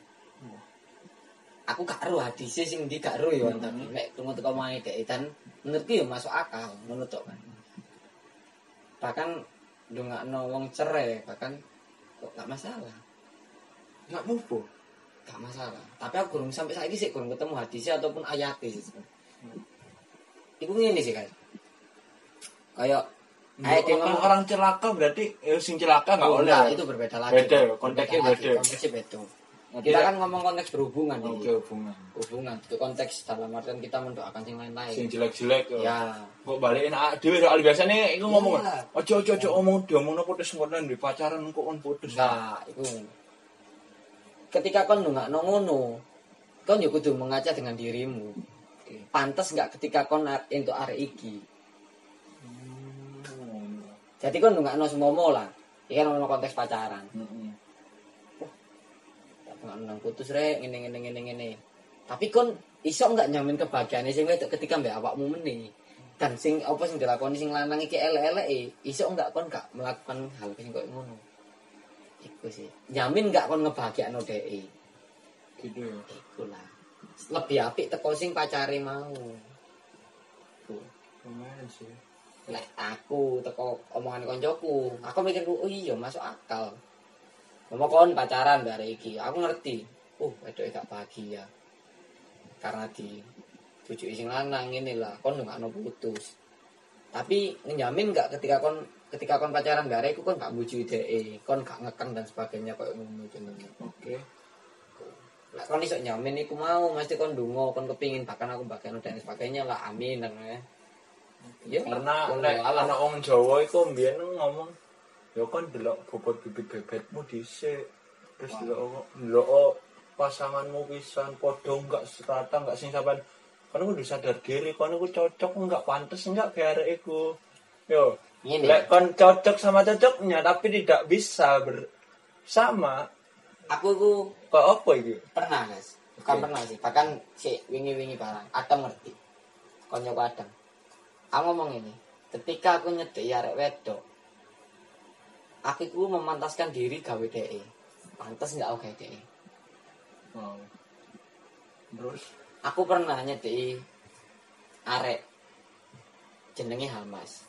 aku gak ero hadise sing ndi gak ero ya tapi nek tunggu teko dhek dan menurutku ya masuk akal menurut kan bahkan ndongakno wong cerai bahkan kok gak masalah Enggak mupo. gak masalah tapi aku belum sampai saat ini sih belum ketemu hadisnya ataupun ayatnya sih sebenarnya. itu ini sih guys kayak dia ngomong- orang celaka berarti eh, sing celaka nggak Oh, oleh. enggak, itu berbeda lagi. Beda ya, konteksnya beda. Konteksnya beda. Nanti Kita ya- kan ngomong konteks berhubungan Oke nih. hubungan. Hubungan itu konteks dalam artian kita mendoakan yang lain-lain. Sing jelek-jelek ya. Ya. Kok balikin ah dhewe soal biasanya iku ngomong. Iya. Ojo ojo ojo omong diomongno putus ngono di pacaran kok on putus. Nah, itu. Ketika kon ndongakno ngono, kon yo kudu mengaca dengan dirimu. Oke. Pantes nggak ketika kon entuk arek iki. Hmm. Jadi kon ndongakno semomo lah. Iki kan ngomong konteks pacaran. Mm-mm. Tak ndongakno nang putus rek ngene ngene ngene ngene. Tapi kon iso nggak nyamin kebahagiaan sing wedok ketika mbek awakmu meneh. Dan sing apa sing dilakoni sing lanang iki elek-eleke, iso nggak kon gak melakukan hal sing koyo ngono. Iku sih. Nyamin nggak kon ngebahagiakno dhek. Gitu ya. Iku lah. Lebih apik teko sing pacare mau. Iku. Lumayan sih. Lek aku teko omongan koncoku, aku mikirku, oh iya masuk akal. Mau kon pacaran dari iki, aku ngerti. Oh, itu gak bahagia. Karena di bujuk sing lanang ini lah, kon nggak putus. Tapi nyamin nggak ketika kon ketika kon pacaran dari iku kon gak bujuk ide, kon gak ngekang dan sebagainya kayak ngono jenenge. Oke. Lah kon iso nyamin iku mau, mesti kon ndonga, kon kepingin bahkan aku bagian dan sebagainya lah, amin dan ya. Ya, karena anak wong Jawa iku mbiyen ngomong ya kan delok bobot bibit bebetmu dhisik. Terus delok delok pasanganmu pisan padha enggak serata enggak sing sampean. Kan kudu sadar diri kan aku cocok enggak pantas enggak biar iku. Yo lek kon cocok sama cocoknya tapi tidak bisa bersama Aku iku kok apa iki? pernah guys bukan Oke. pernah sih bahkan si wingi wingi barang. Adam ngerti. Konyo Adam aku ngomong ini ketika aku nyedek arek wedok aku iku memantaskan diri gawe DE pantas nggak aku gawe DE oh. terus? Aku pernah nyedeki arek jenenge Hamas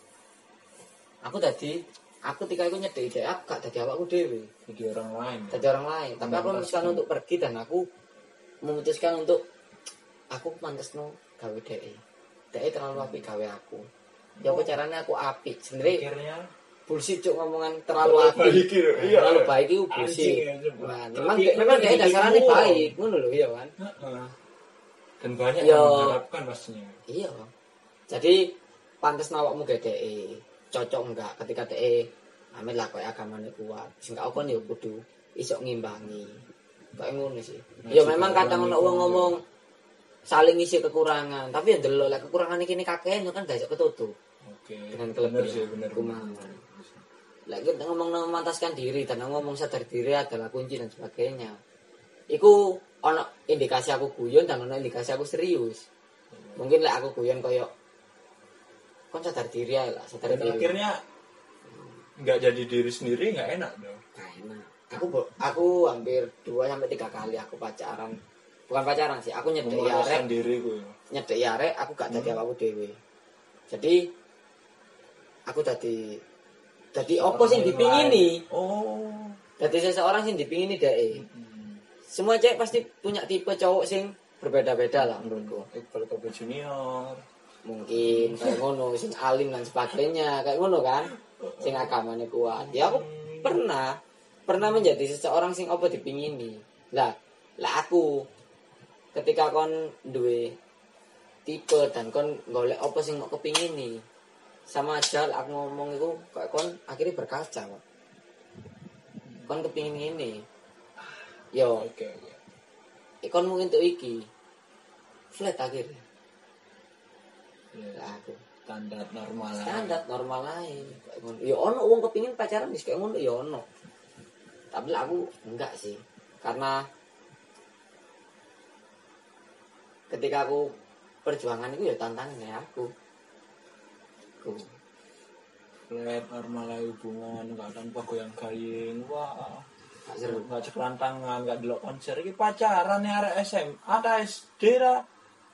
aku tadi aku ketika aku nyedeki dhek aku gak dadi awakku dhewe. Jadi orang lain. Dadi orang lain. Tapi aku memutuskan untuk pergi dan aku memutuskan untuk aku pantas no gawe dhek dhek terlalu apik gawe aku. Ya apa caranya aku apik? Sebenarnya akhirnya bullshit cuk ngomongan terlalu baik gitu, iya. terlalu baik itu bullshit Anjing ya, coba. nah, memang memang dhek dasarnya baik ngono lho iya kan dan banyak yang mengharapkan pastinya Iya. Jadi pantes nawakmu gede cocok enggak ketika DE amit lah koyo agamane kuat. Sing gak kon ya kudu iso ngimbangi. Kayak ngono sih. Nah, Ya jika memang kadang ono wong ngomong saling ngisi kekurangan, tapi ya delok lek kekurangan iki kakean ya kan gak iso ketutup oke dengan kelebihan. bener. Lek kita ngomong memantaskan diri dan ngomong sadar diri adalah kunci dan sebagainya. Iku ono indikasi aku guyon dan ono indikasi aku serius. Mungkin lek aku guyon koyo kon sadar diri ae lah, sadar dan diri. akhirnya nggak jadi diri sendiri nggak enak dong Nah, enak. Aku aku hampir 2 sampai 3 kali aku pacaran. Bukan pacaran sih, aku nyedek memuaskan arek, diri gue nyedek arek aku gak dadi Hmm. awakku dhewe. Jadi aku dadi dadi opo sing dipingini? oh Dadi seseorang sing dipingini dhek. Hmm. Semua cewek pasti punya tipe cowok sing berbeda-beda lah menurutku. Iqbal Kobe Junior Mungkin kayak ngono, sing alim dan sebagainya, kayak ngono kan. Sing agamanya kuat. Ya aku pernah pernah menjadi seseorang sing apa dipingini. Lah, lah aku ketika kon duwe tipe dan kon golek apa sing mau kepingini sama aja aku ngomong itu kayak kon akhirnya berkaca Pak. kon kepingin ini yo. Oke oke. Ikon mungkin untuk iki. Flat akhirnya. Ya, lah aku. Standar normal standar normal lain ngono. Ya ono uang kepingin pacaran wis kayak ngono ya ono. Tapi aku enggak sih. Karena ketika aku perjuangan itu ya tantangannya aku aku flat normal lah hubungan nggak tanpa goyang gayeng wah. Gak nggak ceklan tangan nggak delok konser. Ini pacaran ya arek SM ada SD ra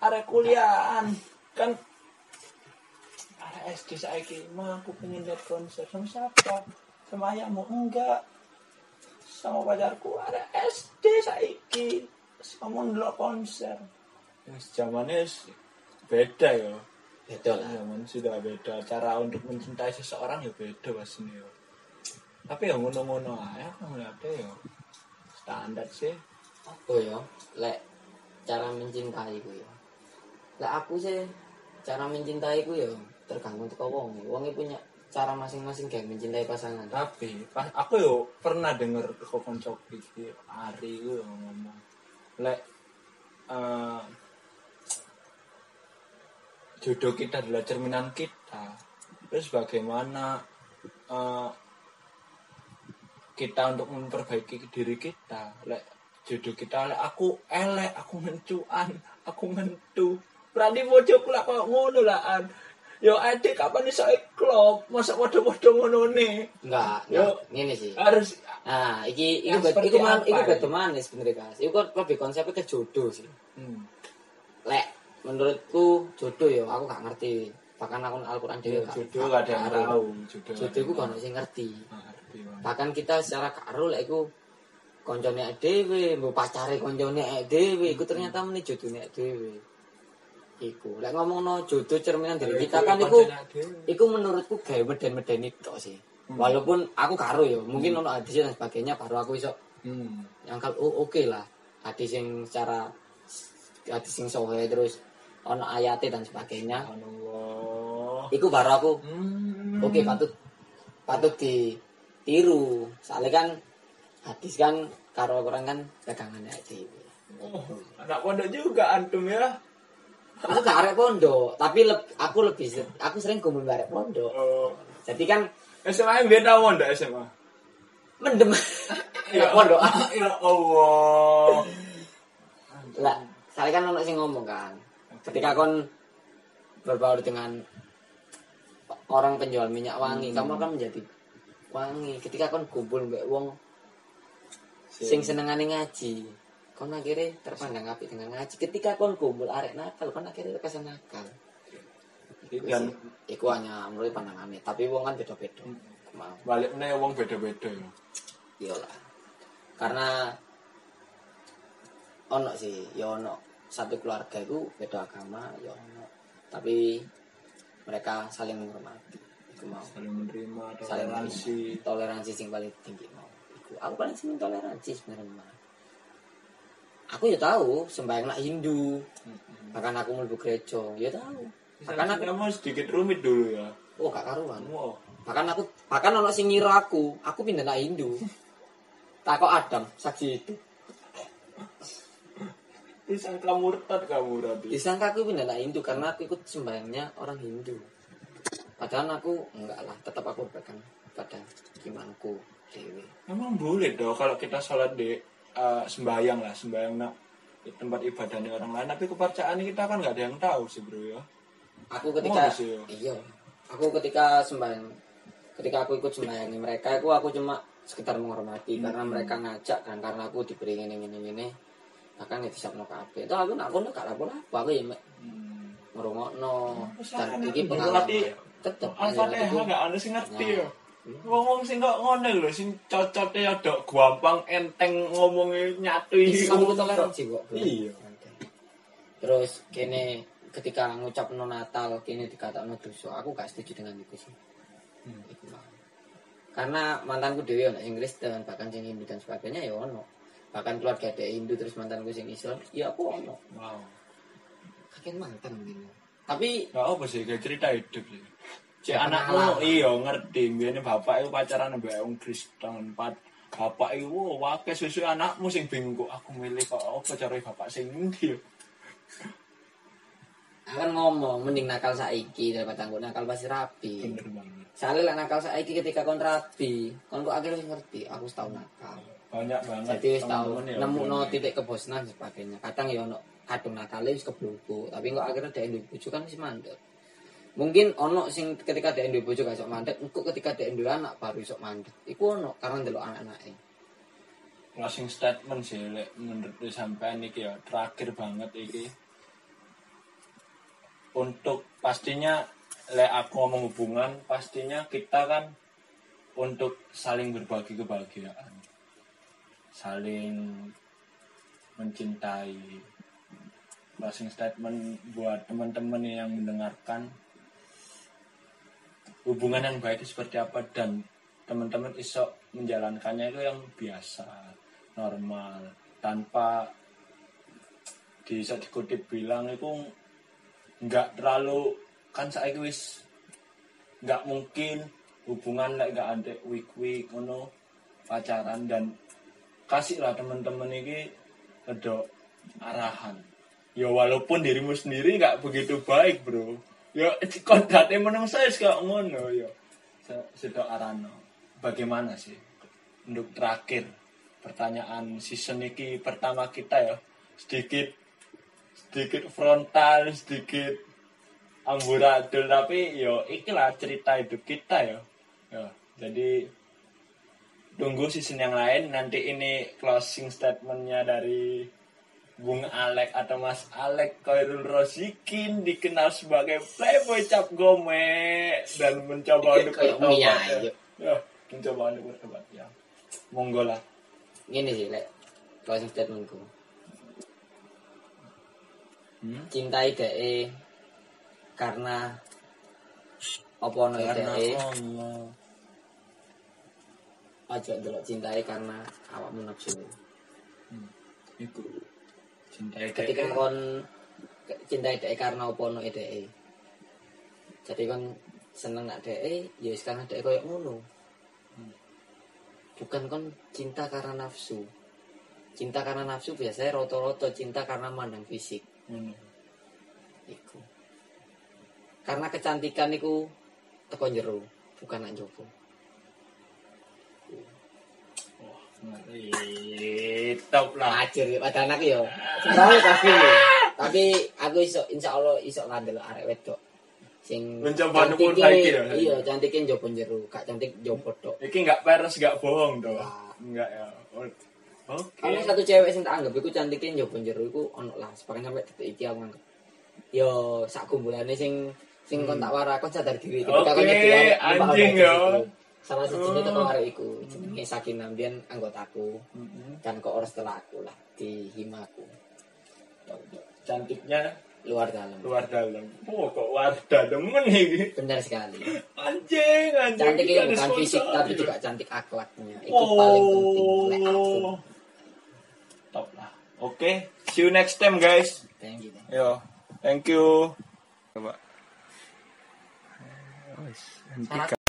arek kuliahan. Kan arek SD saiki mah aku pengen lihat konser sama siapa? Sama ayahmu? Enggak. Sama pacarku arek SD saiki. Kamu delok konser. Zamannya beda ya beda lah. Zaman sudah beda. Cara untuk mencintai seseorang ya beda pastinya ya. tapi ya ngono-ngono aja aku ngeliatnya ya standar sih. Apa ya? Lek cara mencintai ku ya. Lek aku sih cara mencintai ku ya tergantung teko wong wong punya cara masing-masing kayak mencintai pasangan. Tapi pas aku yo pernah denger kok konco iki Ari ku yo ngomong. Lek eh, jodoh kita adalah cerminan kita. Terus bagaimana eh, kita untuk memperbaiki diri kita? Lek jodoh kita lek aku elek aku mencuan aku mentu. Berarti bojoku lah kok ngono lah an. Yo adik kapan iso klop masa waduh-waduh ngono nih enggak Yo. ini sih. harus nah iki iki seperti iku man iku ini? beda manis sebenarnya guys iku kan lebih konsepnya ke jodoh sih. Hmm. Menurutku jodoh ya aku gak ngerti. Bahkan aku Al-Quran Ya, jodoh gak ada yang tahu jodoh jodoh iku gak ono sing ngerti. Bahkan kita secara karo lek iku koncone dhewe mbok pacare koncone dhewe iku ternyata meni jodone dhewe. Iku lek ngomongno jodoh cerminan dari kita kan iku iku menurutku gawe meden-medeni tok sih. Walaupun aku karo ya mungkin ono hadis dan sebagainya baru aku iso hmm. nyangkal oh oke lah. Hadis yang secara hadis yang sohe terus ono ayatnya dan sebagainya Allah iku baru aku Hmm. oke patut patut ditiru soalnya kan hadis kan karo orang kan pegangannya aja Oh, anak pondok juga antum ya. aku gak arek pondok tapi leb- aku lebih aku sering kumpul barek pondok Oh. jadi kan SMA yang beda pondok SMA. mendem ya pondok Ya Allah. lah saya kan ono sing ngomong kan ketika kon berbaur dengan orang penjual minyak wangi kamu akan menjadi wangi. Ketika kon kumpul mbek wong sing senengane ngaji kon akhirnya terpandang api dengan ngaji. Ketika kon kumpul arek nakal kon akhirnya kesan nakal. Iku Dan- sih. iku hanya menurut pandangannya tapi wong kan beda-beda. Mau. Balik nih wong beda-beda ya. iyalah. Karena ono sih ya ono satu keluarga itu beda agama ya tapi mereka saling menghormati iku mau Saling menerima, saling toleransi. menerima. toleransi sing paling tinggi mau iku aku paling seneng toleransi sebenarnya aku ya tahu sembahyang nak Hindu bahkan aku mlebu gereja ya tahu bahkan aku kamu sedikit rumit dulu ya. oh gak karuan Wow. bahkan aku bahkan ono sing ngira aku aku pindah nak Hindu takok Adam saksi itu Disangka murtad kamu berarti. disangka aku pindah Hindu karena aku ikut sembahyangnya orang Hindu padahal aku enggak lah tetap aku berpegang pada imanku dewi Emang boleh dong kalau kita sholat di eh, sembahyang lah, sembahyang nak di tempat ibadahnya orang lain. Tapi kepercayaan kita kan nggak ada yang tahu sih bro ya. aku ketika sih, ya? iya aku ketika sembahyang ketika aku ikut sembahyangi mereka aku aku cuma sekitar menghormati karena mereka ngajak kan karena aku diberi ini ini ini bahkan ya bisa mau kabeh itu aku nak kono gak apa apa aku ya mek Hmm. ngrungokno dan iki pengalaman tetep Al-Fatihah aku- nggak ada sih ngerti. Ngomong sih nggak ngono lho, sing cocoknya ada gampang enteng ngomongnya nyatu Islam itu toleransi kok. Iya. Terus kene ketika ngucap no Natal kene dikatakno dosa, aku gak setuju dengan itu sih. Hmm. Karena mantanku dewe ono sing Kristen, bahkan sing Hindu dan sebagainya ya ono. Bahkan keluarga ada Hindu terus mantanku sing Islam, ya aku ono. Wow. Kakek mantan gitu. Tapi Gak apa sih, kayak cerita hidup sih. Ya, anakmu iya ngerti, biasanya bapak itu pacaran mbak wong Kristen, pat bapak itu wow, wake susu anakmu sing bingung kok aku milih kok apa cara bapak sing ndi ya. akan ngomong mending nakal saiki daripada aku nakal pasti rapi. Bener banget. Soalnya nakal saiki ketika kon rapi, kon kok akhirnya ngerti, aku setahun nakal. Banyak banget. Jadi wis tau ya, nemu no titik kebosanan sebagainya. Kadang ya ono kadung nakale wis kebloko, tapi kok akhirnya dhek duwe bojo kan wis mandek. Mungkin ono sing ketika dhek duwe bojo gak iso mandek, engko ketika duwe anak baru iso mandek. Iku ono karena ndelok anak-anake. closing statement sih lek menurut sampean iki ya terakhir banget iki untuk pastinya lek aku ngomong hubungan pastinya kita kan untuk saling berbagi kebahagiaan saling mencintai. Closing statement buat teman-teman yang mendengarkan. Hubungan yang baik itu seperti apa dan teman-teman iso menjalankannya itu yang biasa normal tanpa bisa dikutip bilang itu nggak terlalu kan saya wis nggak mungkin hubungan nggak ada week week ngono pacaran dan kasihlah teman-teman ini ada arahan. Ya walaupun dirimu sendiri nggak begitu baik bro. Ya kodratnya menurut saya kayak ngono ya. Sudah arano bagaimana sih? Untuk terakhir pertanyaan season ini pertama kita ya. Sedikit sedikit frontal sedikit amburadul tapi yo ikilah cerita hidup kita ya. Ya jadi tunggu season yang lain nanti ini closing statementnya dari Bung Alek atau Mas Alek Koirul Rosikin dikenal sebagai playboy cap gome dan mencoba untuk Kayak bertobat ya. iya. Ya, mencoba untuk bertobat ya monggo lah Gini sih, lek closing statementku. Hmm? Cintai DE karena apa karena DE aja delok cintai karena awakmu nafsu. itu cintai Ketika kon cintai DE karena apa ono DE. jadi kan seneng nak dek ya sekarang dek koyo ngono. Bukan kan cinta karena nafsu. Cinta karena nafsu biasanya roto-roto cinta karena mandang fisik. Hmm. iku. Karena kecantikan iku teko jero bukan nak jopo Wah, ngeri. Top lah. Ajir ya pada anak yo. Sebenarnya pasti lho. Tapi aku iso insya Allah iso ngandel arek wedok. Sing Mencoba cantike- memperbaiki ya. Iya, cantiknya jopo jero, gak cantik jopo tok. Iki nggak peres, nggak bohong dong. Wah. Enggak ya. Oke. Ono satu cewek sing tak anggap iku cantiknya jopo jero iku ono lah, sepakan sampai detik iki aku nganggep. Yo sak kumpulane sing sing kon tak wara kon sadar diri kon nyedhi arek, numpak anjing, yo. Salah satu Oh. teko arek iku jenenge Sakinah mbiyen anggotaku. Mm-mm. Kan kok ora setelah aku lah di himaku. Cantiknya Luar dalam. luar dalam. Oh, kok warda demen iki. Benar sekali. Anjing, anjing. Cantik itu bukan disponsori. fisik tapi juga cantik akhlaknya. Itu paling penting. Aku. Oh. Top lah. Oke, see you next time guys. Thank you. Yo, thank you. Coba. Syarat